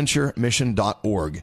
adventuremission.org.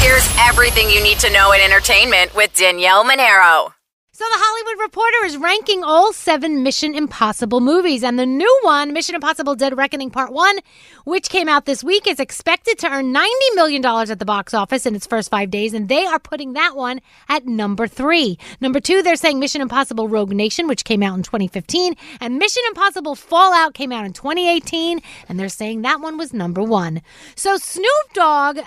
Here's everything you need to know in entertainment with Danielle Monaro. So, the Hollywood Reporter is ranking all seven Mission Impossible movies. And the new one, Mission Impossible Dead Reckoning Part 1, which came out this week, is expected to earn $90 million at the box office in its first five days. And they are putting that one at number three. Number two, they're saying Mission Impossible Rogue Nation, which came out in 2015. And Mission Impossible Fallout came out in 2018. And they're saying that one was number one. So, Snoop Dogg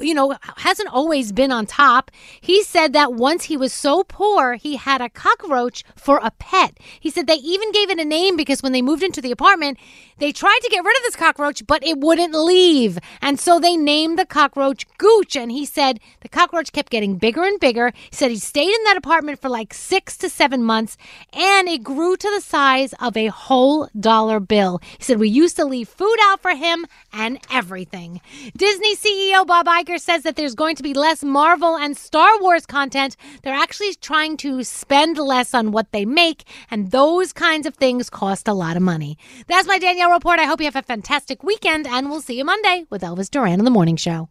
you know, hasn't always been on top. He said that once he was so poor, he had a cockroach for a pet. He said they even gave it a name because when they moved into the apartment, they tried to get rid of this cockroach, but it wouldn't leave. And so they named the cockroach Gooch. And he said the cockroach kept getting bigger and bigger. He said he stayed in that apartment for like six to seven months and it grew to the size of a whole dollar bill. He said we used to leave food out for him and everything. Disney CEO Bob Iger says that there's going to be less Marvel and Star Wars content. They're actually trying to spend less on what they make, and those kinds of things cost a lot of money. That's my Danielle report. I hope you have a fantastic weekend, and we'll see you Monday with Elvis Duran on the Morning Show.